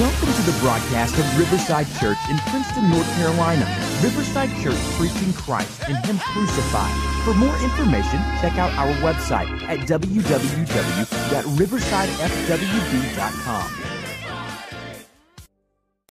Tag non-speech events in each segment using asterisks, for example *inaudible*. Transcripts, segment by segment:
Welcome to the broadcast of Riverside Church in Princeton, North Carolina. Riverside Church preaching Christ and Him crucified. For more information, check out our website at www.riversidefwb.com.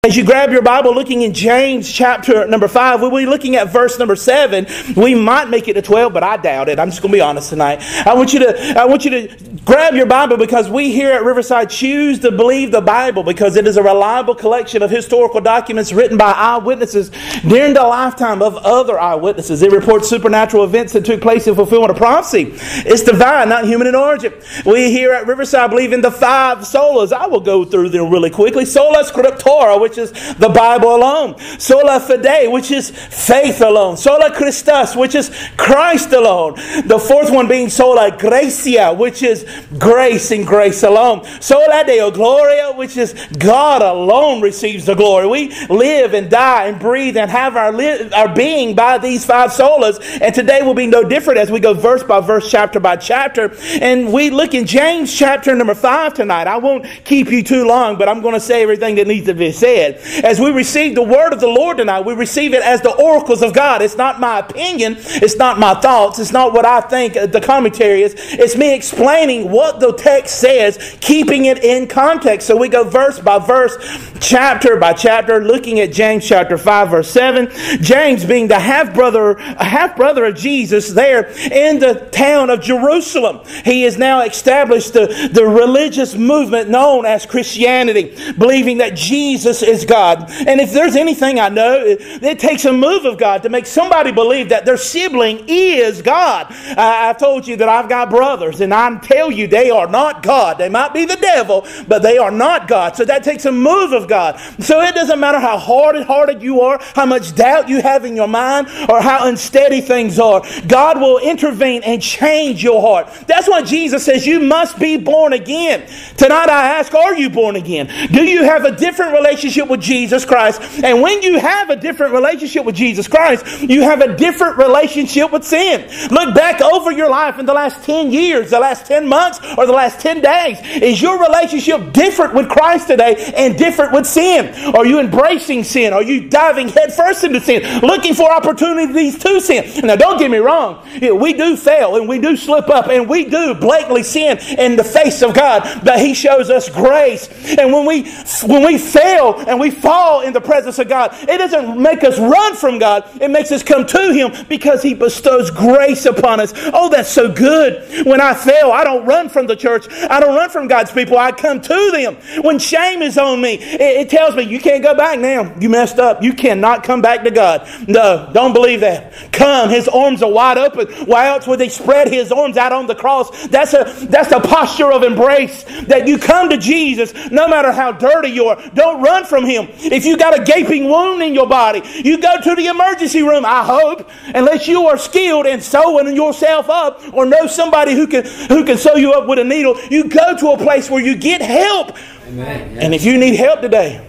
As you grab your Bible, looking in James chapter number 5, we'll be looking at verse number 7. We might make it to 12, but I doubt it. I'm just going to be honest tonight. I want you to, I want you to grab your Bible because we here at Riverside choose to believe the Bible because it is a reliable collection of historical documents written by eyewitnesses during the lifetime of other eyewitnesses. It reports supernatural events that took place in fulfillment of prophecy. It's divine, not human in origin. We here at Riverside believe in the five solas. I will go through them really quickly. Sola Scriptura, which is the Bible alone. Sola fide, which is faith alone. Sola Christus, which is Christ alone. The fourth one being sola gratia, which is grace and grace alone. Sola deo gloria, which is God alone receives the glory. We live and die and breathe and have our, li- our being by these five solas. And today will be no different as we go verse by verse, chapter by chapter. And we look in James chapter number five tonight. I won't keep you too long, but I'm going to say everything that needs to be said. As we receive the word of the Lord tonight, we receive it as the oracles of God. It's not my opinion, it's not my thoughts, it's not what I think the commentary is. It's me explaining what the text says, keeping it in context. So we go verse by verse, chapter by chapter, looking at James chapter 5, verse 7. James being the half brother, half brother of Jesus there in the town of Jerusalem. He has now established the, the religious movement known as Christianity, believing that Jesus is God. And if there's anything I know, it, it takes a move of God to make somebody believe that their sibling is God. I've told you that I've got brothers, and I tell you they are not God. They might be the devil, but they are not God. So that takes a move of God. So it doesn't matter how hard hearted you are, how much doubt you have in your mind, or how unsteady things are. God will intervene and change your heart. That's why Jesus says you must be born again. Tonight I ask, are you born again? Do you have a different relationship with Jesus Christ? And when you have a different relationship with Jesus Christ, you have a different relationship with sin. Look back over your life in the last 10 years, the last 10 months, or the last 10 days. Is your relationship different with Christ today and different with sin? Are you embracing sin? Are you diving headfirst into sin, looking for opportunities to sin? Now, don't get me wrong. We do fail and we do slip up and we do blatantly sin in the face of God, but He shows us grace. And when we when we fail and we fall in the presence of God, it doesn't make us run from God. It makes us come to Him because He bestows grace upon us. Oh, that's so good. When I fail, I don't run from the church. I don't run from God's people. I come to them. When shame is on me, it, it tells me you can't go back now. You messed up. You cannot come back to God. No, don't believe that. Come. His arms are wide open. Why else would He spread His arms out on the cross? That's a that's a posture of embrace that you come to Jesus no matter how dirty you are. Don't run from Him. If you got a gaping wound in your body, you go to the emergency room. I hope, unless you are skilled in sewing yourself up or know somebody who can who can sew you up with a needle, you go to a place where you get help. Yes. And if you need help today,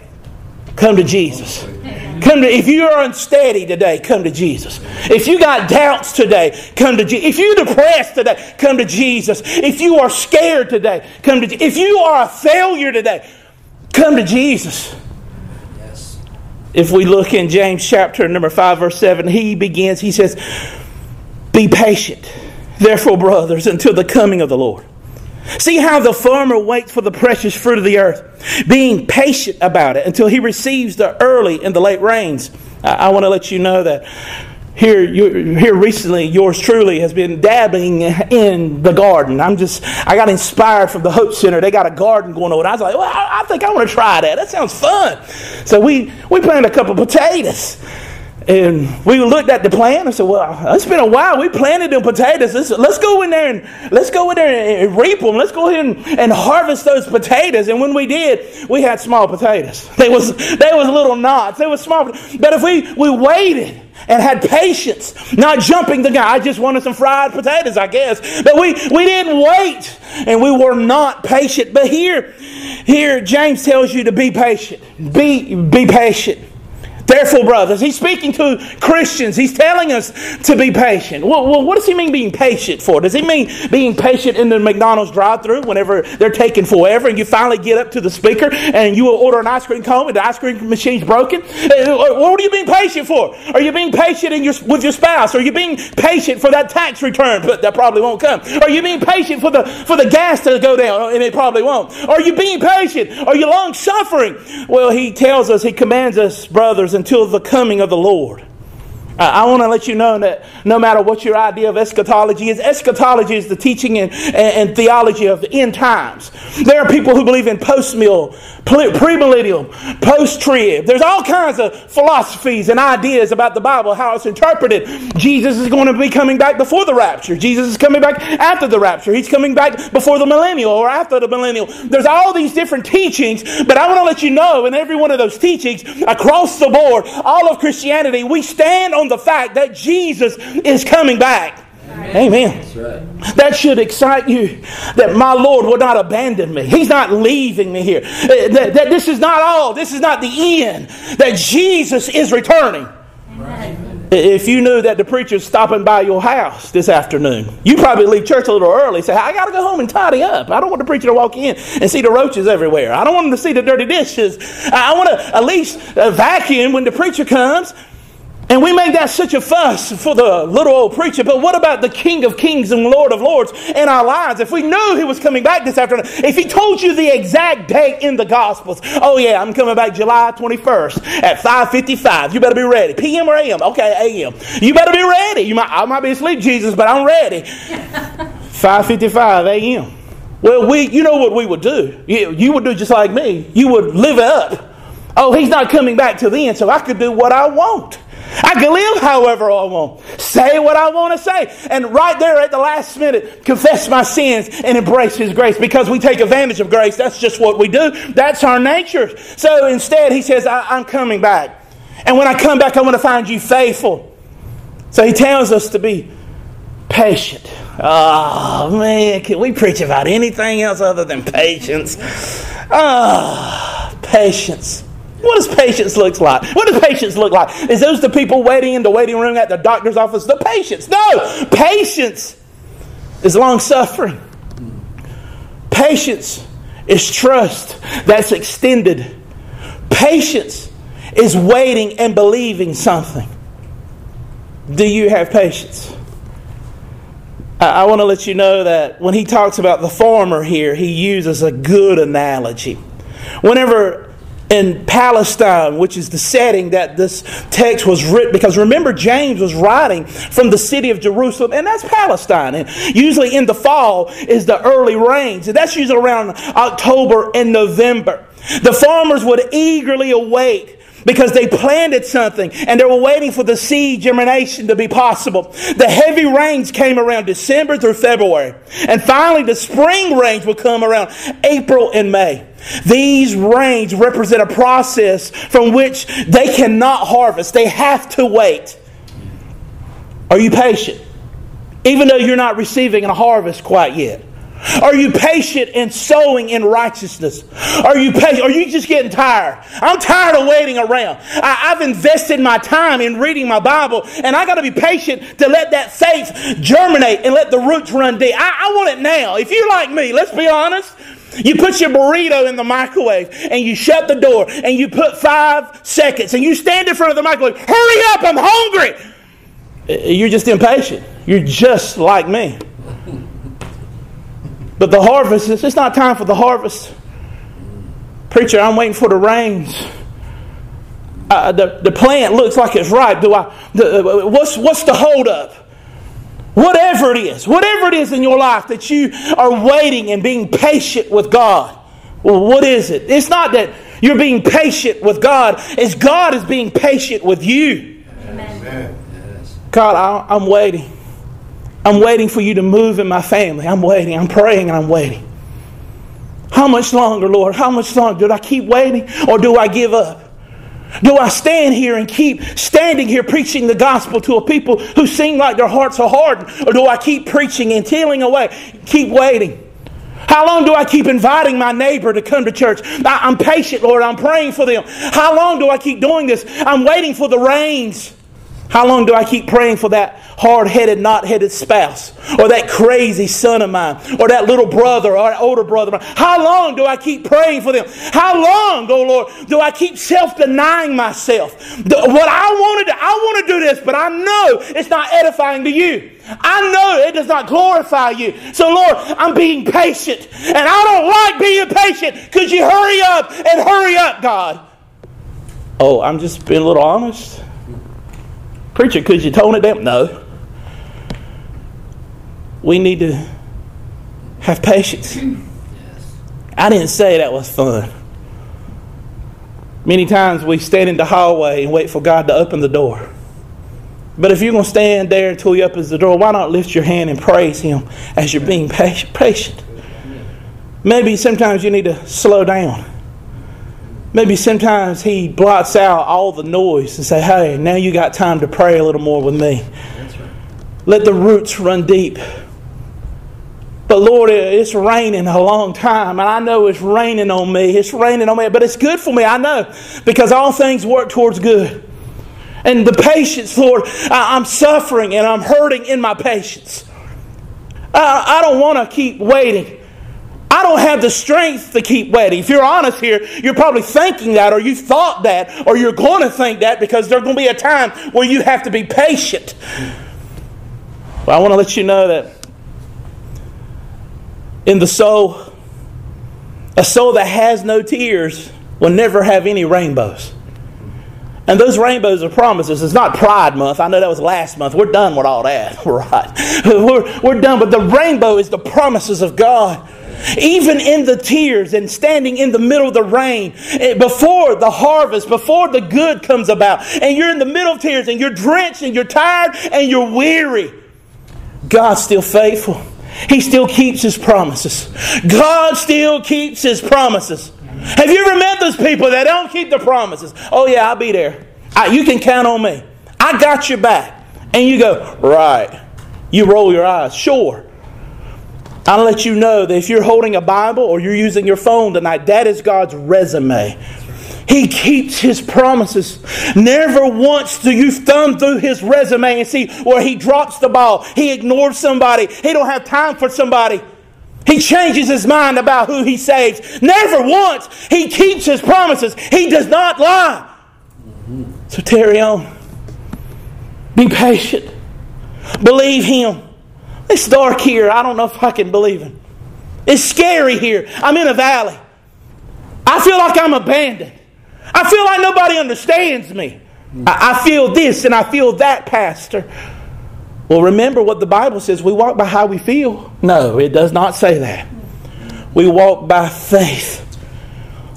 come to Jesus. Come to if you are unsteady today, come to Jesus. If you got doubts today, come to Jesus. If you're depressed today, come to Jesus. If you are scared today, come to Jesus. If you are a failure today, come to Jesus. If we look in James chapter number 5 verse 7, he begins he says, "Be patient, therefore brothers, until the coming of the Lord." See how the farmer waits for the precious fruit of the earth, being patient about it until he receives the early and the late rains. I, I want to let you know that here, you, here recently, yours truly has been dabbling in the garden. I'm just, I got inspired from the Hope Center. They got a garden going on. I was like, well, I, I think I want to try that. That sounds fun. So we, we planted a couple potatoes. And we looked at the plant and said, "Well, it's been a while. We planted them potatoes. Let's, let's go in there and let's go in there and reap them. Let's go ahead and, and harvest those potatoes." And when we did, we had small potatoes. *laughs* They was they was little knots. They was small. But if we we waited and had patience, not jumping the guy, I just wanted some fried potatoes, I guess. But we we didn't wait, and we were not patient. But here, here James tells you to be patient. Be be patient. Therefore, brothers, he's speaking to Christians. He's telling us to be patient. Well, well, what does he mean being patient for? Does he mean being patient in the McDonald's drive through whenever they're taking forever and you finally get up to the speaker and you will order an ice cream cone and the ice cream machine's broken? Uh, what are you being patient for? Are you being patient your, with your spouse? Are you being patient for that tax return? But *laughs* that probably won't come. Are you being patient for the, for the gas to go down? And it probably won't. Are you being patient? Are you long suffering? Well, he tells us, he commands us, brothers, until the coming of the Lord. I want to let you know that no matter what your idea of eschatology is, eschatology is the teaching and, and, theology of the end times. There are people who believe in post-mill, premillennial, post-trib. There's all kinds of philosophies and ideas about the Bible, how it's interpreted. Jesus is going to be coming back before the rapture. Jesus is coming back after the rapture. He's coming back before the millennial or after the millennial. There's all these different teachings, but I want to let you know in every one of those teachings, across the board, all of Christianity, we stand on the fact that Jesus is coming back. Amen. Right. That should excite you that my Lord will not abandon me. He's not leaving me here. Uh, that, that this is not all. This is not the end. That Jesus is returning. If you knew that the preacher's stopping by your house this afternoon, you probably leave church a little early. Say, I got to go home and tidy up. I don't want the preacher to walk in and see the roaches everywhere. I don't want him to see the dirty dishes. I want to at least uh, vacuum when the preacher comes. And we make that such a fuss for the little old preacher, but what about the King of Kings and Lord of Lords in our lives? If we knew he was coming back this afternoon, if he told you the exact date in the Gospels, oh yeah, I'm coming back July 21st at 5:55. You better be ready. PM or AM? Okay, AM. You better be ready. You might, I might be asleep, Jesus, but I'm ready. *laughs* 5:55 AM. Well, we, you know what we would do? You, you would do just like me. You would live it up. Oh, he's not coming back till then, so I could do what I want. I can live however I want, say what I want to say, and right there at the last minute, confess my sins and embrace His grace because we take advantage of grace. That's just what we do, that's our nature. So instead, He says, I- am coming back. And when I come back, I want to find you faithful. So He tells us to be patient. Oh, man, can we preach about anything else other than patience? Ah, oh, patience. What does patience look like? What does patience look like? Is those the people waiting in the waiting room at the doctor's office? The patience. No! Patience is long suffering. Patience is trust that's extended. Patience is waiting and believing something. Do you have patience? I, I want to let you know that when he talks about the farmer here, he uses a good analogy. Whenever in Palestine, which is the setting that this text was written. Because remember, James was writing from the city of Jerusalem, and that's Palestine. And usually in the fall is the early rains, and that's usually around October and November. The farmers would eagerly await because they planted something and they were waiting for the seed germination to be possible. The heavy rains came around December through February. And finally, the spring rains will come around April and May. These rains represent a process from which they cannot harvest. They have to wait. Are you patient? Even though you're not receiving a harvest quite yet. Are you patient in sowing in righteousness? Are you patient? Are you just getting tired? I'm tired of waiting around. I, have invested my time in reading my Bible, and I got to be patient to let that faith germinate and let the roots run deep. I, I want it now. If you're like me, let's be honest. You put your burrito in the microwave and you shut the door and you put five seconds and you stand in front of the microwave. Hurry up, I'm hungry. You're just impatient. You're just like me. But the harvest, it's not time for the harvest. Preacher, I'm waiting for the rains. Uh, the, the plant looks like it's ripe. Do I, the, uh, what's, what's the holdup? Whatever it is, whatever it is in your life that you are waiting and being patient with God. Well, what is it? It's not that you're being patient with God, it's God is being patient with you. Amen. God, I, I'm waiting. I'm waiting for you to move in my family. I'm waiting. I'm praying and I'm waiting. How much longer, Lord? How much longer? Do I keep waiting or do I give up? Do I stand here and keep standing here preaching the gospel to a people who seem like their hearts are hardened? Or do I keep preaching and tealing away? Keep waiting. How long do I keep inviting my neighbor to come to church? I, am patient, Lord. I'm praying for them. How long do I keep doing this? I'm waiting for the rains. How long do I keep praying for that hard headed, knot headed spouse, or that crazy son of mine, or that little brother, or that older brother? How long do I keep praying for them? How long, oh Lord, do I keep self denying myself? what I want to do, I want to do this, but I know it's not edifying to you. I know it does not glorify you. So, Lord, I'm being patient. And I don't like being patient. Could you hurry up and hurry up, God? Oh, I'm just being a little honest. Preacher, could you tone it down? No. We need to have patience. I didn't say that was fun. Many times we stand in the hallway and wait for God to open the door. But if you're going to stand there until He opens the door, why not lift your hand and praise Him as you're being patient? Maybe sometimes you need to slow down. Maybe sometimes he blots out all the noise and say, "Hey, now you got time to pray a little more with me." Let the roots run deep. But Lord, it's raining a long time, and I know it's raining on me. It's raining on me, but it's good for me. I know because all things work towards good. And the patience, Lord, I'm suffering and I'm hurting in my patience. I don't want to keep waiting. I don't have the strength to keep waiting. If you're honest here, you're probably thinking that, or you thought that, or you're going to think that because there's going to be a time where you have to be patient. But I want to let you know that in the soul, a soul that has no tears will never have any rainbows. And those rainbows are promises. It's not Pride Month. I know that was last month. We're done with all that. *laughs* Right. We're, we're done. But the rainbow is the promises of God even in the tears and standing in the middle of the rain, eh, before the harvest, before the good comes about, and you're in the middle of tears and you're drenched and you're tired and you're weary, God's still faithful. He still keeps His promises. God still keeps His promises. Have you ever met those people that don't keep the promises? Oh, yeah, I'll be there. I, you can count on me. I got your back. And you go, right. You roll your eyes. Sure. I'll let you know that if you're holding a Bible or you're using your phone tonight, that is God's resume. He keeps his promises. Never once do you thumb through his resume and see where he drops the ball. He ignores somebody. He don't have time for somebody. He changes his mind about who he saves. Never once. He keeps his promises. He does not lie. So tarry on. Be patient. Believe him. It's dark here. I don't know if I can believe it. It's scary here. I'm in a valley. I feel like I'm abandoned. I feel like nobody understands me. I, I feel this and I feel that, Pastor. Well, remember what the Bible says. We walk by how we feel. No, it does not say that. We walk by faith.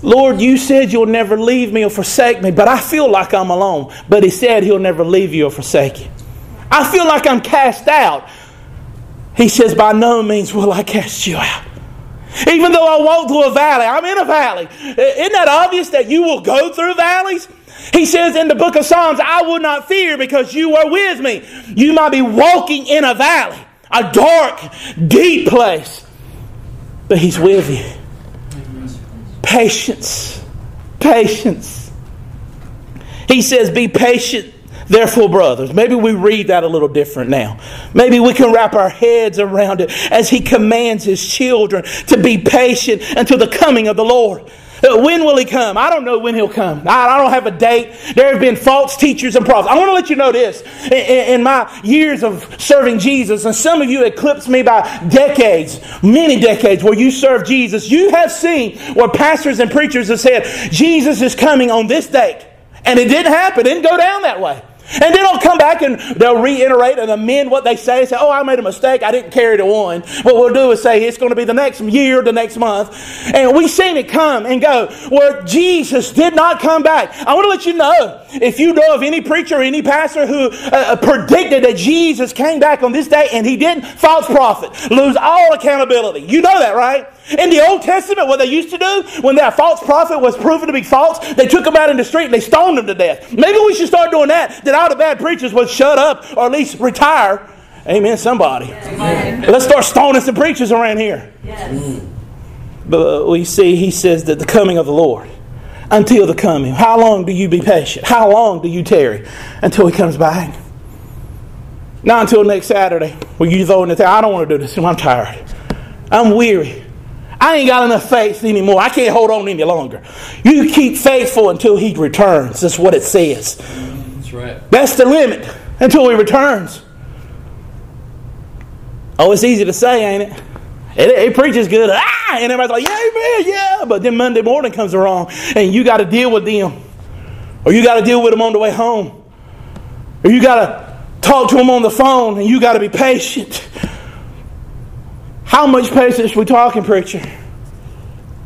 Lord, you said you'll never leave me or forsake me, but I feel like I'm alone. But He said He'll never leave you or forsake you. I feel like I'm cast out, he says, By no means will I cast you out. Even though I walk through a valley, I'm in a valley. Isn't that obvious that you will go through valleys? He says in the book of Psalms, I will not fear because you are with me. You might be walking in a valley, a dark, deep place, but He's with you. Patience. Patience. He says, Be patient Therefore, brothers, maybe we read that a little different now. Maybe we can wrap our heads around it as he commands his children to be patient until the coming of the Lord. Uh, when will he come? I don't know when he'll come. I don't have a date. There have been false teachers and prophets. I want to let you know this. In my years of serving Jesus, and some of you eclipse me by decades, many decades, where you serve Jesus, you have seen where pastors and preachers have said, Jesus is coming on this date. And it didn't happen. It didn't go down that way. And then they'll come back and they'll reiterate and amend what they say. Say, oh, I made a mistake. I didn't carry the one. What we'll do is say it's going to be the next year, the next month. And we've seen it come and go where Jesus did not come back. I want to let you know if you know of any preacher any pastor who uh, uh, predicted that Jesus came back on this day and he didn't, false prophet, lose all accountability. You know that, right? In the Old Testament, what they used to do when that false prophet was proven to be false, they took him out in the street and they stoned him to death. Maybe we should start doing that. That all the bad preachers would shut up or at least retire. Amen, somebody. Amen. Let's start stoning some preachers around here. Yes. But we see he says that the coming of the Lord until the coming. How long do you be patient? How long do you tarry until he comes back? Not until next Saturday when you throw in the towel. I don't want to do this. I'm tired. I'm weary. I ain't got enough faith anymore. I can't hold on any longer. You keep faithful until he returns. That's what it says. That's right. That's the limit until he returns. Oh, it's easy to say, ain't it? It, it preaches good, ah, and everybody's like, yeah, man, yeah. But then Monday morning comes around, and you got to deal with them, or you got to deal with them on the way home, or you got to talk to them on the phone, and you got to be patient. How much patience we talking, preacher?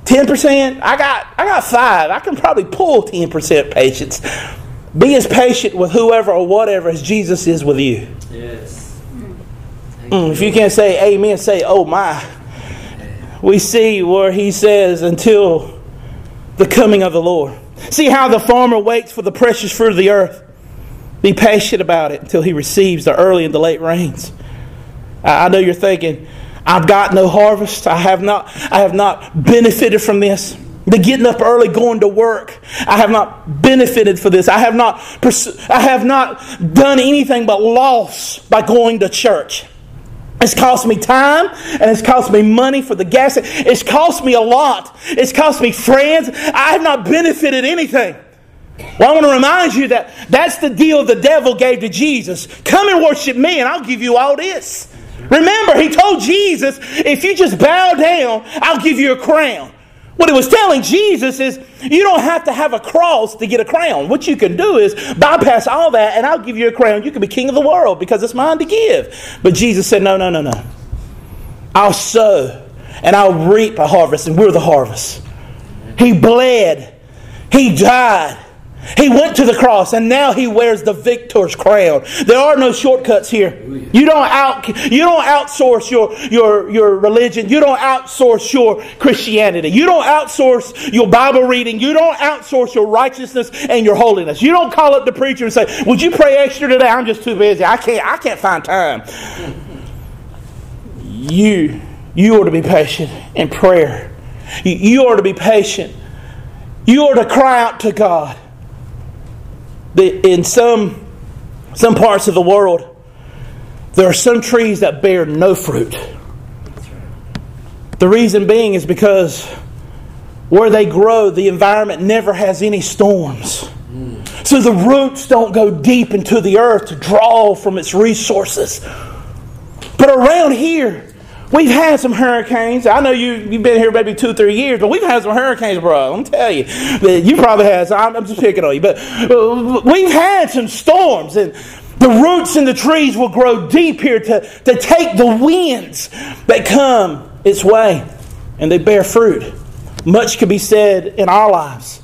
Ten percent? I got, I got five. I can probably pull ten percent patience. Be as patient with whoever or whatever as Jesus is with you. Yes. Mm, if you can't say amen, say, oh my we see where he says, until the coming of the Lord. See how the farmer waits for the precious fruit of the earth. Be patient about it until he receives the early and the late rains. I know you're thinking, I've got no harvest. I have not, I have not benefited from this. The getting up early, going to work. I have not benefited for this. I have not, I have not done anything but loss by going to church. It's cost me time and it's cost me money for the gas. It's cost me a lot. It's cost me friends. I have not benefited anything. Well, I want to remind you that that's the deal the devil gave to Jesus. Come and worship me and I'll give you all this. Remember, he told Jesus, if you just bow down, I'll give you a crown. What he was telling Jesus is, you don't have to have a cross to get a crown. What you can do is bypass all that, and I'll give you a crown. You can be king of the world because it's mine to give. But Jesus said, no, no, no, no. I'll sow, and I'll reap a harvest, and we're the harvest. He bled, he died, he went to the cross and now he wears the victor's crown. There are no shortcuts here. You don't out you don't outsource your your your religion. You don't outsource your Christianity. You don't outsource your Bible reading. You don't outsource your righteousness and your holiness. You don't call up the preacher and say, "Would you pray extra today? I'm just too busy. I can't I can't find time." You you ought to be patient in prayer. You ought to be patient. You ought to cry out to God in some, some parts of the world, there are some trees that bear no fruit. The reason being is because where they grow, the environment never has any storms. So the roots don't go deep into the earth to draw from its resources. But around here, We've had some hurricanes. I know you, you've been here maybe two, three years, but we've had some hurricanes, bro. I'm tell you. You probably have. So I'm, I'm just picking on you. But uh, we've had some storms, and the roots in the trees will grow deep here to, to take the winds that come its way, and they bear fruit. Much could be said in our lives.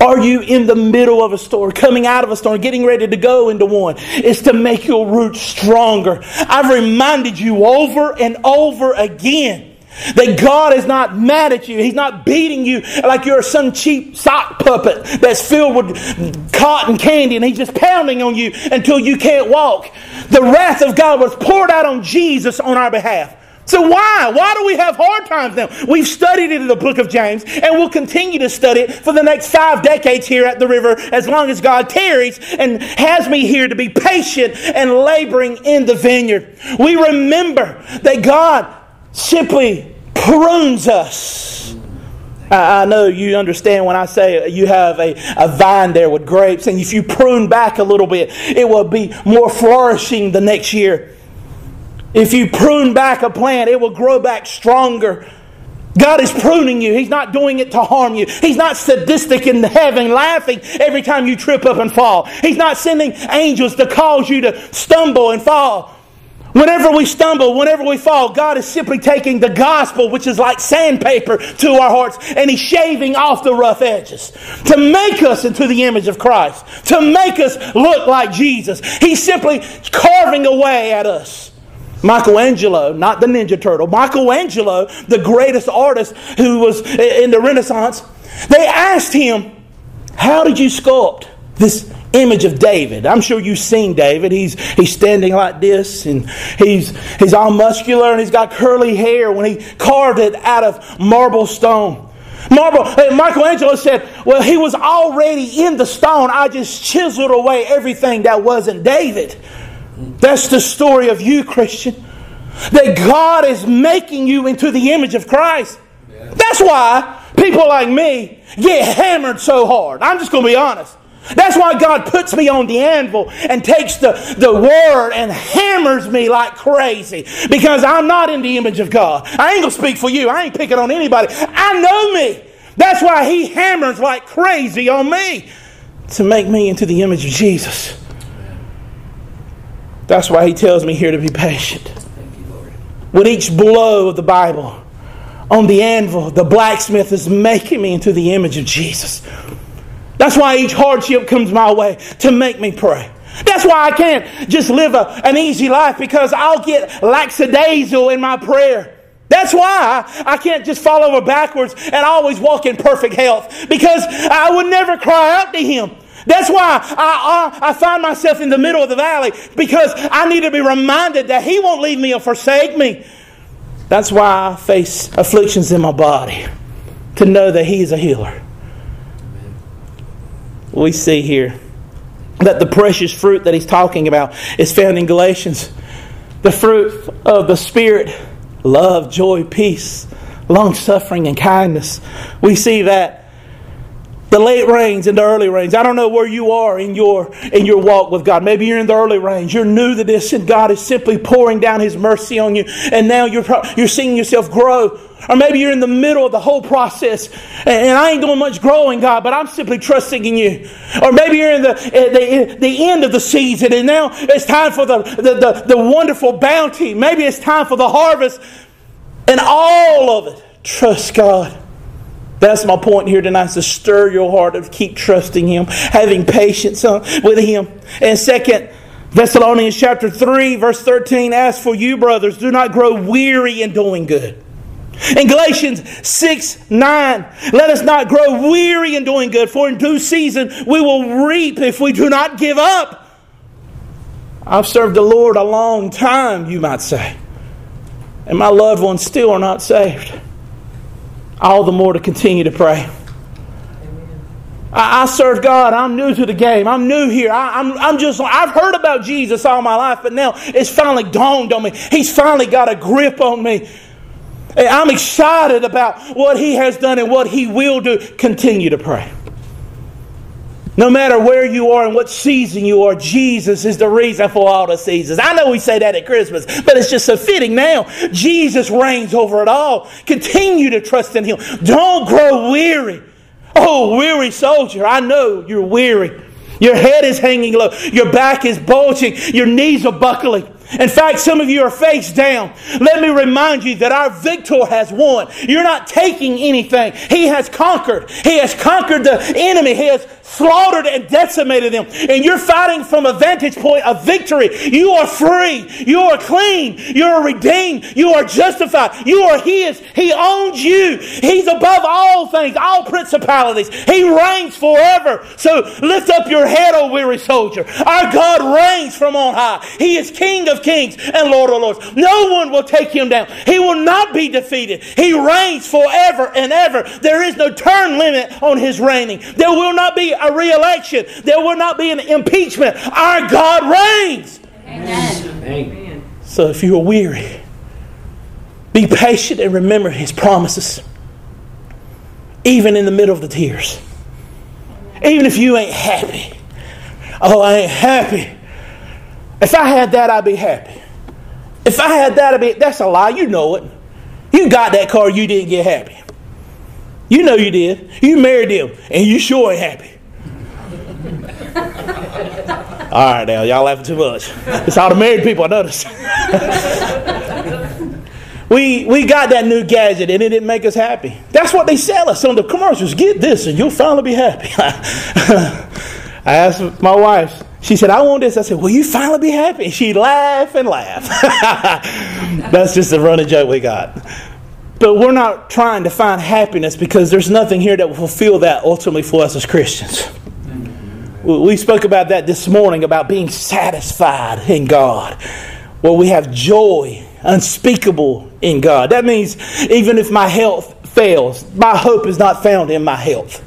Are you in the middle of a storm, coming out of a storm, getting ready to go into one? It's to make your roots stronger. I've reminded you over and over again that God is not mad at you. He's not beating you like you're some cheap sock puppet that's filled with cotton candy and He's just pounding on you until you can't walk. The wrath of God was poured out on Jesus on our behalf. So why? Why do we have hard times now? We've studied it in the book of James, and we'll continue to study it for the next five decades here at the river as long as God tarries and has me here to be patient and laboring in the vineyard. We remember that God simply prunes us. I know you understand when I say you have a, a vine there with grapes, and if you prune back a little bit, it will be more flourishing the next year. If you prune back a plant, it will grow back stronger. God is pruning you. He's not doing it to harm you. He's not sadistic in heaven, laughing every time you trip up and fall. He's not sending angels to cause you to stumble and fall. Whenever we stumble, whenever we fall, God is simply taking the gospel, which is like sandpaper, to our hearts, and He's shaving off the rough edges to make us into the image of Christ, to make us look like Jesus. He's simply carving away at us. Michelangelo, not the Ninja Turtle, Michelangelo, the greatest artist who was in the Renaissance, they asked him, How did you sculpt this image of David. I'm sure you've seen David. He's, he's standing like this and he's, he's all muscular and he's got curly hair when he carved it out of marble stone. Marble, Michelangelo said, Well, he was already in the stone. I just chiseled away everything that wasn't David. That's the story of you, Christian. That God is making you into the image of Christ. That's why people like me get hammered so hard. I'm just going to be honest. That's why God puts me on the anvil and takes the, the word and hammers me like crazy because I'm not in the image of God. I ain't going to speak for you. I ain't picking on anybody. I know me. That's why He hammers like crazy on me to make me into the image of Jesus. That's why He tells me here to be patient. With each blow of the Bible on the anvil, the blacksmith is making me into the image of Jesus. That's why each hardship comes my way to make me pray. That's why I can't just live a, an easy life because I'll get lackadaisical in my prayer. That's why I can't just fall over backwards and always walk in perfect health because I would never cry out to Him. That's why I, I, find myself in the middle of the valley because I need to be reminded that He won't leave me or forsake me. That's why I face afflictions in my body to know that He is a healer we see here that the precious fruit that he's talking about is found in Galatians. The fruit of the Spirit love, joy, peace, long suffering, and kindness. We see that the late rains and the early rains. I don't know where you are in your in your walk with God. Maybe you're in the early rains. You're new to this, and God is simply pouring down His mercy on you, and now you're you're seeing yourself grow. Or maybe you're in the middle of the whole process, and I ain't doing much growing, God, but I'm simply trusting in you. Or maybe you're in the the, the end of the season, and now it's time for the, the, the, the wonderful bounty. Maybe it's time for the harvest, and all of it. Trust God. That's my point here tonight, is to stir your heart to keep trusting Him, having patience with Him. And second, Thessalonians chapter 3, verse 13, as for you, brothers, do not grow weary in doing good. In Galatians 6 9, let us not grow weary in doing good, for in due season we will reap if we do not give up. I've served the Lord a long time, you might say, and my loved ones still are not saved all the more to continue to pray. I, I serve God. I'm new to the game. I'm new here. I, I'm, I'm just, I've heard about Jesus all my life, but now it's finally dawned on me. He's finally got a grip on me. I'm excited about what He has done and what He will do. Continue to pray. No matter where you are and what season you are, Jesus is the reason for all the seasons. I know we say that at Christmas, but it's just so fitting now. Jesus reigns over it all. Continue to trust in Him. Don't grow weary. Oh, weary soldier, I know you're weary. Your head is hanging low. Your back is bulging. Your knees are buckling. In fact, some of you are face down. Let me remind you that our victor has won. You're not taking anything. He has conquered. He has conquered the enemy. He has slaughtered and decimated them. And you're fighting from a vantage point of victory. You are free. You are clean. You are redeemed. You are justified. You are His. He owns you. He's above all things, all principalities. He reigns forever. So lift up your head, O weary soldier. Our God reigns from on high. He is King of kings and Lord of lords. No one will take him down. He will not be defeated. He reigns forever and ever. There is no term limit on his reigning. There will not be a re election. There will not be an impeachment. Our God reigns. Amen. Amen. So if you are weary, be patient and remember his promises, even in the middle of the tears. Even if you ain't happy. Oh, I ain't happy. If I had that, I'd be happy. If I had that, I'd be. That's a lie. You know it. You got that car, you didn't get happy. You know you did. You married him, and you sure ain't happy. *laughs* all right, now y'all laughing too much. It's all the married people. I noticed. *laughs* we we got that new gadget, and it didn't make us happy. That's what they sell us on the commercials. Get this, and you'll finally be happy. *laughs* I asked my wife. She said, I want this. I said, Will you finally be happy? She laughed and laughed. *laughs* That's just a running joke we got. But we're not trying to find happiness because there's nothing here that will fulfill that ultimately for us as Christians. We spoke about that this morning about being satisfied in God. Well, we have joy unspeakable in God. That means even if my health fails, my hope is not found in my health.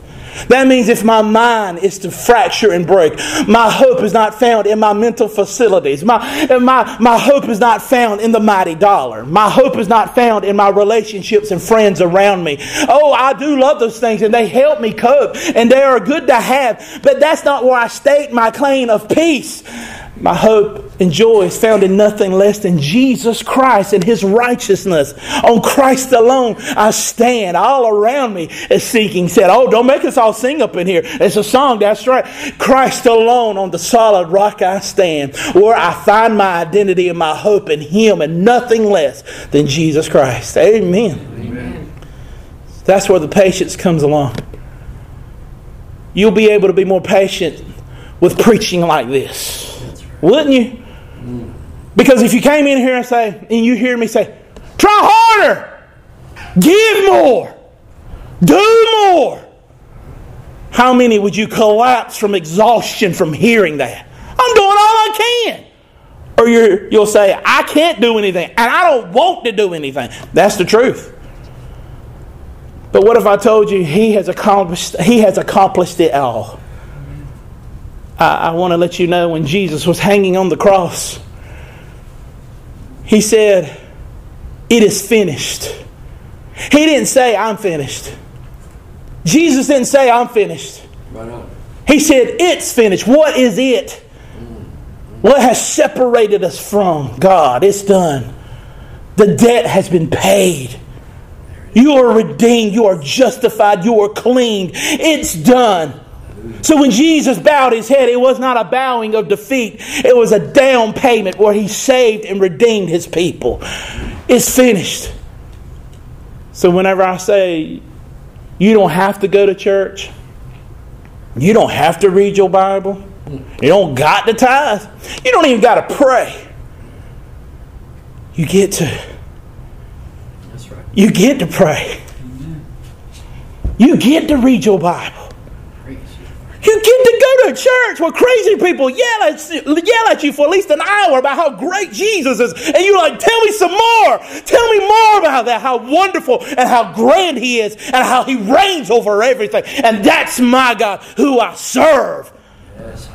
That means if my mind is to fracture and break, my hope is not found in my mental facilities. My, my, my hope is not found in the mighty dollar. My hope is not found in my relationships and friends around me. Oh, I do love those things and they help me cope and they are good to have, but that's not where I state my claim of peace. My hope and joy is found in nothing less than Jesus Christ and His righteousness. On Christ alone I stand. All around me is seeking. Said, Oh, don't make us all sing up in here. It's a song, that's right. Christ alone on the solid rock I stand, where I find my identity and my hope in Him and nothing less than Jesus Christ. Amen. Amen. That's where the patience comes along. You'll be able to be more patient with preaching like this wouldn't you? Because if you came in here and say, and you hear me say, try harder, give more, do more, how many would you collapse from exhaustion from hearing that? I'm doing all I can. Or you will say, I can't do anything, and I don't want to do anything. That's the truth. But what if I told you he has accomplished, he has accomplished it all? I, I want to let you know when Jesus was hanging on the cross, he said, It is finished. He didn't say, I'm finished. Jesus didn't say, I'm finished. He said, It's finished. What is it? What has separated us from God? It's done. The debt has been paid. You are redeemed. You are justified. You are cleaned. It's done. So when Jesus bowed his head, it was not a bowing of defeat, it was a down payment where he saved and redeemed his people. It's finished. So whenever I say, you don't have to go to church, you don't have to read your Bible, you don't got to tithe, you don't even got to pray. You get to. That's right. You get to pray. Amen. You get to read your Bible. You get to go to church where crazy people yell at, yell at you for at least an hour about how great Jesus is. And you're like, tell me some more. Tell me more about that, how wonderful and how grand He is and how He reigns over everything. And that's my God who I serve. Yes.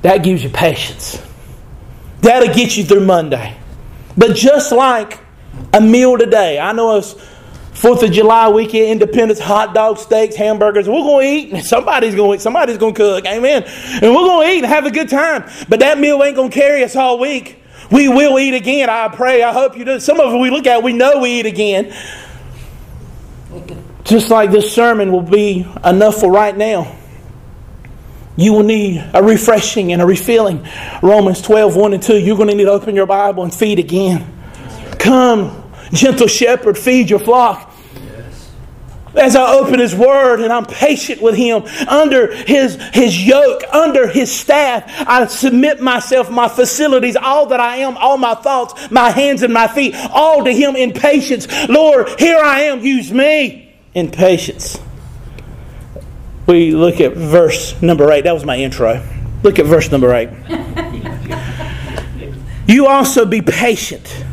That gives you patience. That'll get you through Monday. But just like a meal today, I know it's Fourth of July weekend, Independence, hot dogs, steaks, hamburgers. We're to eat. *laughs* Somebody's to eat. Somebody's to cook. Amen. And we're to eat and have a good time. But that meal ain't to carry us all week. We will eat again. I pray. I hope you do. Some of it we look at, we know we eat again. Just like this sermon will be enough for right now. You will need a refreshing and a refilling. Romans 12, 1 and 2. You're going to need to open your Bible and feed again. Come, gentle shepherd, feed your flock as I open His Word and I'm patient with Him under His, His yoke, under His staff, I submit myself, my facilities, all that I am, all my thoughts, my hands and my feet, all to Him in patience. Lord, here I am, use me in patience. We look at verse number 8. That was my intro. Look at verse number 8. *laughs* you also be patient.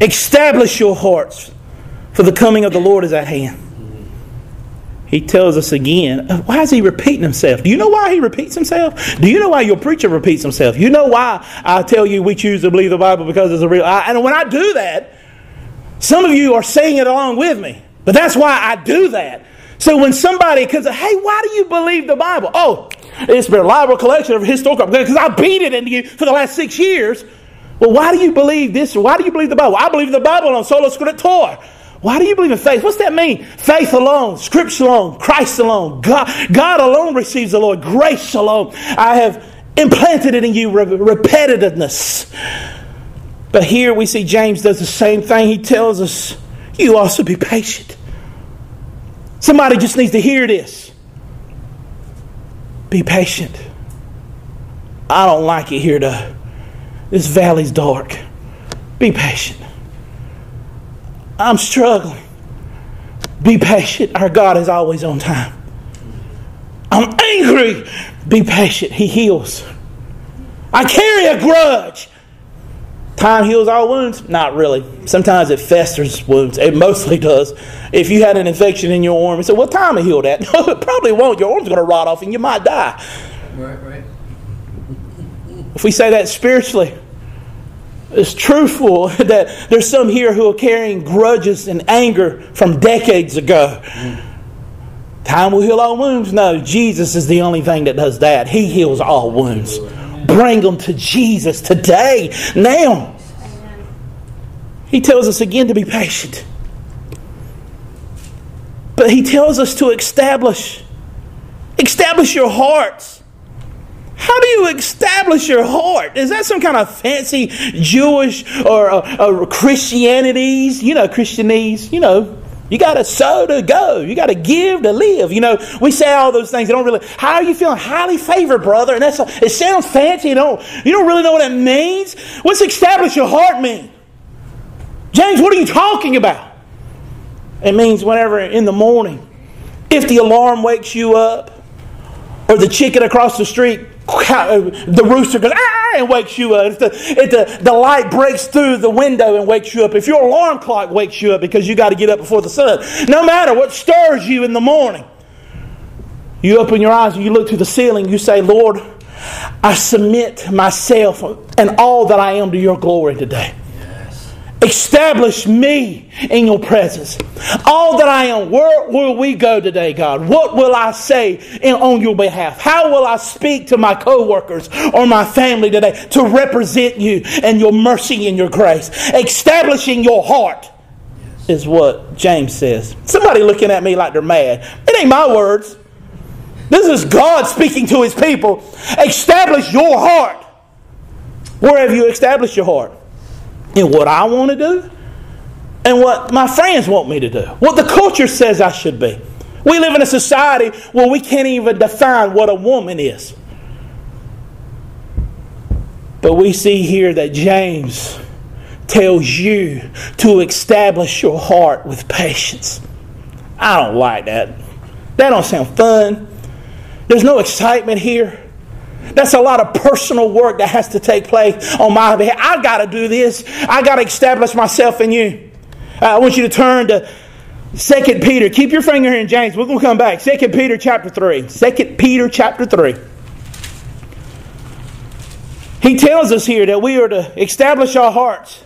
Establish your hearts for the coming of the Lord is at hand. He tells us again. Uh, why is he repeating himself? Do you know why he repeats himself? Do you know why your preacher repeats himself? You know why I tell you we choose to believe the Bible because it's a real. I, and when I do that, some of you are saying it along with me. But that's why I do that. So when somebody comes, hey, why do you believe the Bible? Oh, it's been a reliable collection of historical because I beat it into you for the last six years. Well, why do you believe this? Why do you believe the Bible? I believe the Bible on sola scriptura. Why do you believe in faith? What's that mean? Faith alone, Scripture alone, Christ alone, God, God alone receives the Lord, grace alone. I have implanted it in you, repetitiveness. But here we see James does the same thing. He tells us, you also be patient. Somebody just needs to hear this. Be patient. I don't like it here, though. This valley's dark. Be patient. I'm struggling. Be patient. Our God is always on time. I'm angry. Be patient. He heals. I carry a grudge. Time heals all wounds? Not really. Sometimes it festers wounds. It mostly does. If you had an infection in your arm, you said, "Well, time will heal that." *laughs* No, it probably won't. Your arm's going to rot off, and you might die. Right, right. If we say that spiritually, it's truthful *laughs* that there's some here who are carrying grudges and anger from decades ago. Time will heal all wounds. No, Jesus is the only thing that does that. He heals all wounds. Bring them to Jesus today, now. He tells us again to be patient. But he tells us to establish. Establish your hearts. How do you establish your heart? Is that some kind of fancy Jewish or, uh, or Christianities? You know, Christianese, you know, you got to sow to go. You got to give to live. You know, we say all those things. You don't really. How are you feeling? Highly favored, brother. And that's a, it sounds fancy. You don't. You don't really know what it means. What's establish your heart mean? James, what are you talking about? It means whenever in the morning, if the alarm wakes you up, or the chicken across the street *laughs* the rooster goes ah, and wakes you up. If, the, if the, the light breaks through the window and wakes you up. If your alarm clock wakes you up because you got to get up before the sun. No matter what stirs you in the morning. You open your eyes and you look to the ceiling. You say, Lord, I submit myself and all that I am to your glory today. Establish me in your presence. All that I am, where will we go today, God? What will I say in, on your behalf? How will I speak to my coworkers or my family today to represent you and your mercy and your grace? Establishing your heart is what James says. Somebody looking at me like they're mad. It ain't my words. This is God speaking to his people. Establish your heart. Where have you established your heart? In what I want to do and what my friends want me to do, what the culture says I should be. We live in a society where we can't even define what a woman is. But we see here that James tells you to establish your heart with patience. I don't like that. That don't sound fun. There's no excitement here. That's a lot of personal work that has to take place on my behalf. I've got to do this. I've got to establish myself in you. Uh, I want you to turn to 2 Peter. Keep your finger here in James. We're going to come back. 2 Peter chapter 3. 2 Peter chapter 3. He tells us here that we are to establish our hearts,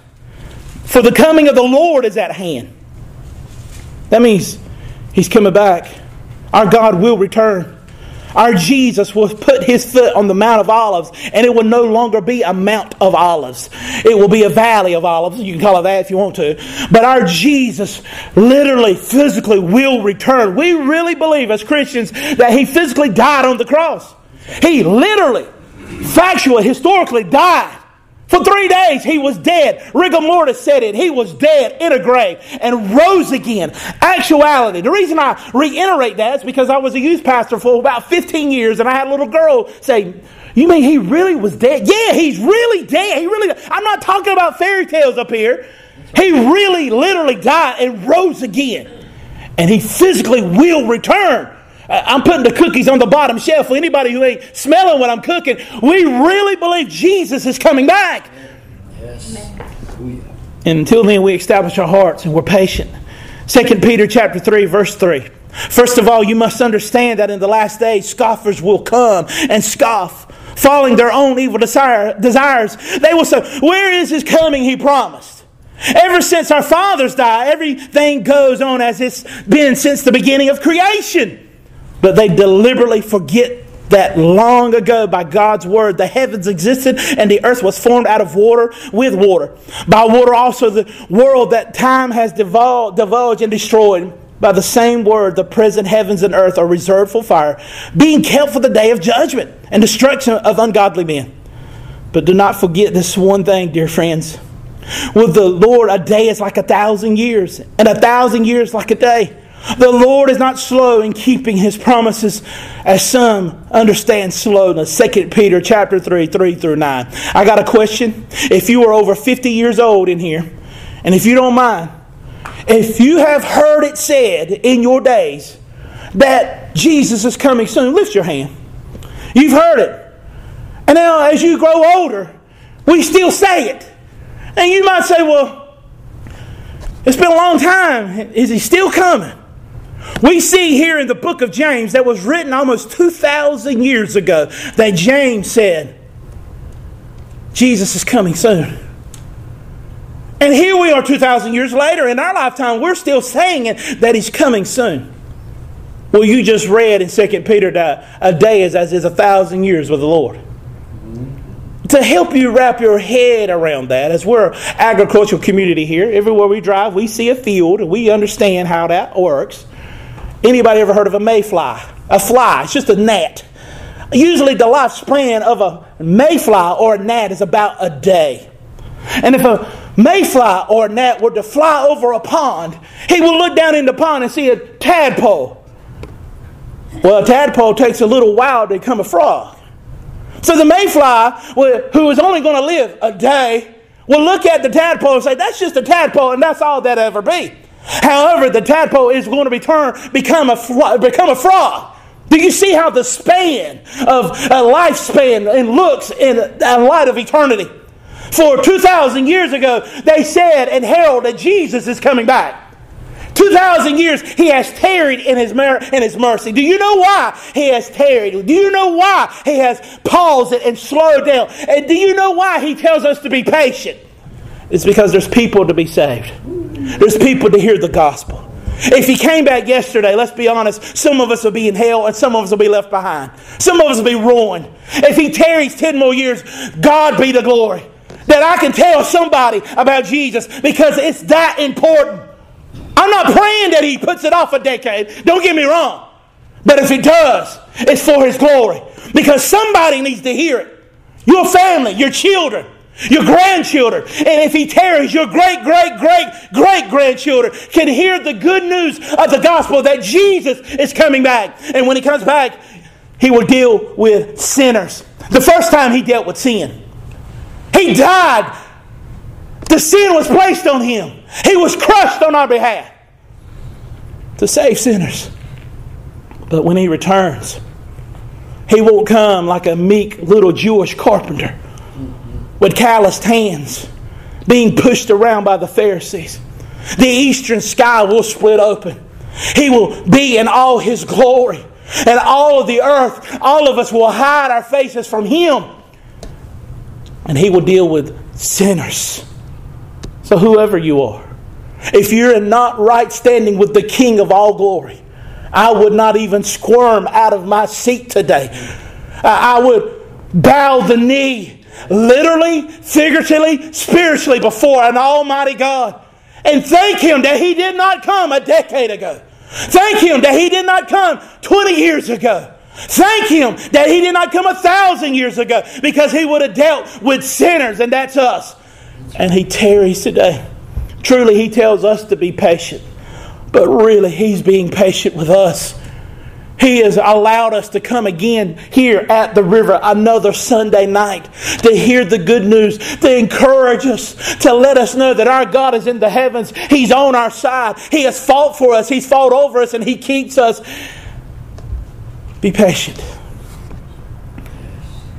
for the coming of the Lord is at hand. That means He's coming back. Our God will return. Our Jesus will put his foot on the Mount of Olives, and it will no longer be a Mount of Olives. It will be a valley of olives. You can call it that if you want to. But our Jesus literally, physically will return. We really believe as Christians that he physically died on the cross. He literally, factually, historically died for three days, he was dead. Rigor mortis said it. He was dead in a grave and rose again. Actuality. The reason I reiterate that is because I was a youth pastor for about 15 years and I had a little girl say, You mean he really was dead? Yeah, he's really dead. He really, I'm not talking about fairy tales up here. He really, literally died and rose again. And he physically will return. I'm putting the cookies on the bottom shelf for anybody who ain't smelling what I'm cooking. We really believe Jesus is coming back. Yes. And until then, we establish our hearts and we're patient. 2 Peter chapter 3, verse 3. First of all, you must understand that in the last days, scoffers will come and scoff, following their own evil desire, desires. They will say, Where is his coming he promised? Ever since our fathers died, everything goes on as it's been since the beginning of creation. But they deliberately forget that long ago by God's word the heavens existed and the earth was formed out of water with water. By water also the world that time has divulged, divulged and destroyed. By the same word, the present heavens and earth are reserved for fire, being kept for the day of judgment and destruction of ungodly men. But do not forget this one thing, dear friends. With the Lord, a day is like a thousand years, and a thousand years like a day. The Lord is not slow in keeping his promises, as some understand slowness. 2 Peter chapter 3, 3 through 9. I got a question. If you are over 50 years old in here, and if you don't mind, if you have heard it said in your days that Jesus is coming soon? Lift your hand. You've heard it. And now, as you grow older, we still say it. And you might say, well, it's been a long time. Is he still coming? We see here in the book of James that was written almost 2,000 years ago that James said, Jesus is coming soon. And here we are 2,000 years later. In our lifetime, we're still saying that he's coming soon. Well, you just read in 2 Peter that a day is as is a thousand years with the Lord. To help you wrap your head around that, as we're an agricultural community here, everywhere we drive, we see a field and we understand how that works. Anybody ever heard of a mayfly? A fly, it's just a gnat. Usually the lifespan of a mayfly or a gnat is about a day. And if a mayfly or a gnat were to fly over a pond, he will look down in the pond and see a tadpole. Well, a tadpole takes a little while to become a frog. So the mayfly, who is only going to live a day, will look at the tadpole and say, That's just a tadpole, and that's all that ever be. However, the tadpole is going to become a, become a frog. Do you see how the span of a lifespan and looks in the light of eternity? For 2,000 years ago, they said and heralded that Jesus is coming back. 2,000 years he has tarried in his, mer- in his mercy. Do you know why he has tarried? Do you know why he has paused it and slowed down? And do you know why he tells us to be patient? It's because there's people to be saved, there's people to hear the gospel. If he came back yesterday, let's be honest, some of us will be in hell and some of us will be left behind. Some of us will be ruined. If he tarries 10 more years, God be the glory. That I can tell somebody about Jesus because it's that important. I'm not praying that he puts it off a decade. Don't get me wrong. But if he does, it's for his glory. Because somebody needs to hear it. Your family, your children your grandchildren, and if he tarries, your great, great, great, great grandchildren can hear the good news of the gospel that Jesus is coming back. And when he comes back, he will deal with sinners. The first time he dealt with sin, he died. The sin was placed on him, he was crushed on our behalf to save sinners. But when he returns, he won't come like a meek little Jewish carpenter with calloused hands, being pushed around by the Pharisees. The eastern sky will split open. He will be in all his glory. And all of the earth, all of us will hide our faces from him. And he will deal with sinners. So, whoever you are, if you're in not right standing with the King of all glory, I would not even squirm out of my seat today. I would bow the knee literally, figuratively, spiritually before an almighty God. And thank Him that He did not come a decade ago. Thank Him that He did not come 20 years ago. Thank Him that He did not come a thousand years ago because He would have dealt with sinners, and that's us. And He tarries today. Truly, He tells us to be patient. But really, He's being patient with us he has allowed us to come again here at the river another Sunday night to hear the good news, to encourage us, to let us know that our God is in the heavens. He's on our side. He has fought for us, He's fought over us, and He keeps us. Be patient.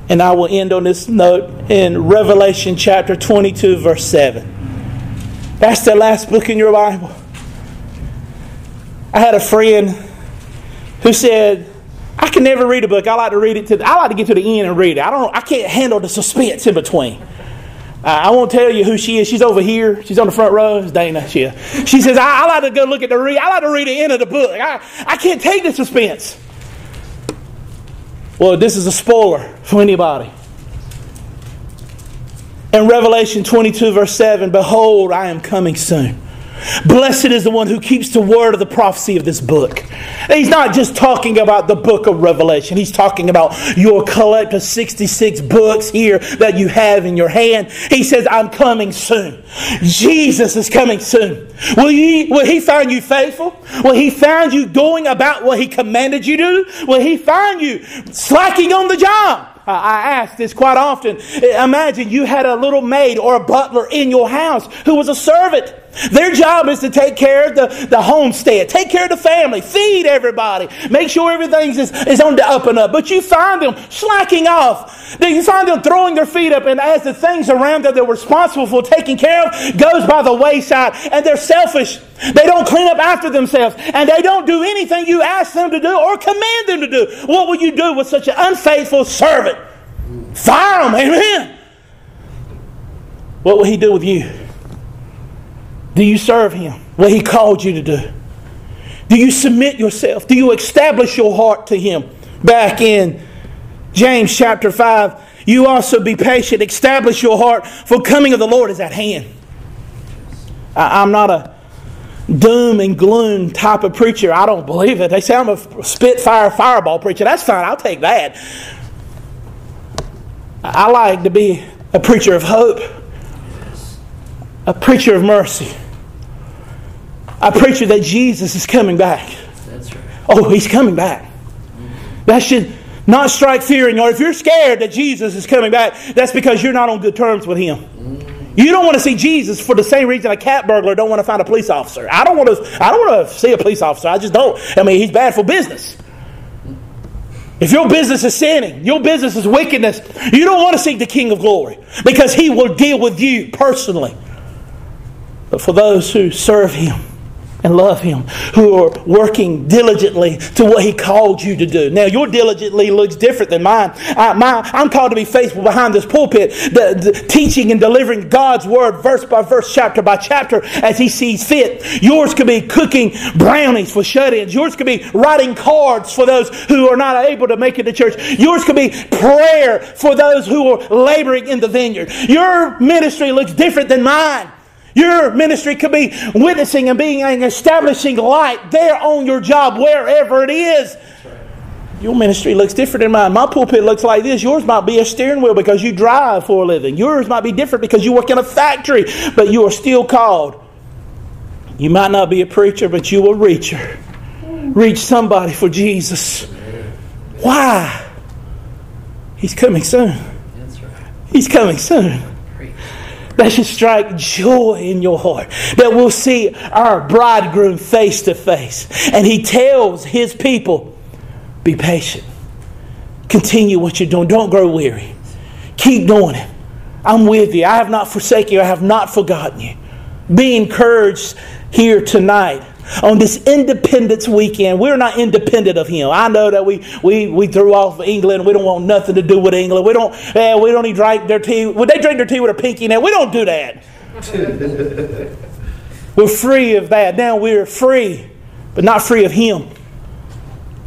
And I will end on this note in Revelation chapter 22, verse 7. That's the last book in your Bible. I had a friend who said, I can never read a book. I like to read it to. I like to get to the end and read it. I don't. I can't handle the suspense in between. Uh, I won't tell you who she is. She's over here. She's on the front row. It's Dana. She, she says, I, I, like to go look at the read. I like to read the end of the book. I, I can't take the suspense. Well, this is a spoiler for anybody. In Revelation 22, verse 7, Behold, I am coming soon. Blessed is the one who keeps the word of the prophecy of this book. he's not just talking about the book of Revelation. He's talking about your collection of 66 books here that you have in your hand. He says, I'm coming soon. Jesus is coming soon. Will he, will he find you faithful? Will he find you going about what he commanded you to do? Will he find you slacking on the job? I ask this quite often. Imagine you had a little maid or a butler in your house who was a servant. Their job is to take care of the, the homestead, take care of the family, feed everybody, make sure everything is, is on the up and up. But you find them slacking off. You find them throwing their feet up, and as the things around them they're responsible for taking care of goes by the wayside, and they're selfish. They don't clean up after themselves, and they don't do anything you ask them to do or command them to do. What will you do with such an unfaithful servant? Fire them, amen. What will he do with you? Do you serve him? What he called you to do? Do you submit yourself? Do you establish your heart to him? Back in James chapter 5, you also be patient, establish your heart, for coming of the Lord is at hand. I, am not a doom and gloom type of preacher. I don't believe it. They say I'm a spitfire fireball preacher. That's fine. I'll take that. I like to be a preacher of hope, a preacher of mercy, a you that Jesus is coming back. That's right. Oh, he's coming back. That should not strike fear in you. If you're scared that Jesus is coming back, that's because you're not on good terms with him. Mm. You don't want to see Jesus for the same reason a cat burglar don't want to find a police officer. I don't want to. I don't want to see a police officer. I just don't. I mean, he's bad for business. If your business is sinning, your business is wickedness, you don't want to seek the King of glory because he will deal with you personally. But for those who serve him, and love Him, who are working diligently to what He called you to do. Now, your diligently looks different than mine. I, I'm called to be faithful behind this pulpit, the, the, teaching and delivering God's Word verse by verse, chapter by chapter, as He sees fit. Yours could be cooking brownies for shut ins. Yours could be writing cards for those who are not able to make it to church. Yours could be prayer for those who are laboring in the vineyard. Your ministry looks different than mine. Your ministry could be witnessing and being and establishing light there on your job, wherever it is. Your ministry looks different than mine. My pulpit looks like this. Yours might be a steering wheel because you drive for a living. Yours might be different because you work in a factory, but you are still called. You might not be a preacher, but you will reach her. Reach somebody for Jesus. Why? He's coming soon. He's coming soon that should strike joy in your heart. That we'll see our bridegroom face to face. And he tells his people, be patient. Continue what you're doing. Don't grow weary. Keep doing it. I'm with you. I have not forsaken you. I have not forgotten you. Be encouraged here tonight on this independence weekend. We're not independent of him. I know that we, we, we threw off England. We don't want nothing to do with England. We don't, eh, we don't even drink their tea. Would they drink their tea with a pinky now? We don't do that. *laughs* we're free of that. Now we're free, but not free of him.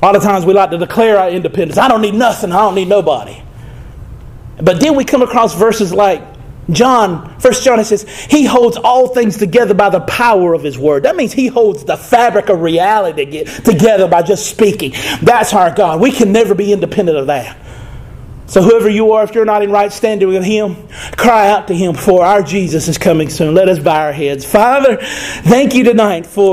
A lot of times we like to declare our independence. I don't need nothing. I don't need nobody. But then we come across verses like John, First John, it says, He holds all things together by the power of His word. That means He holds the fabric of reality together by just speaking. That's our God. We can never be independent of that. So, whoever you are, if you're not in right standing with Him, cry out to Him for our Jesus is coming soon. Let us bow our heads. Father, thank you tonight for.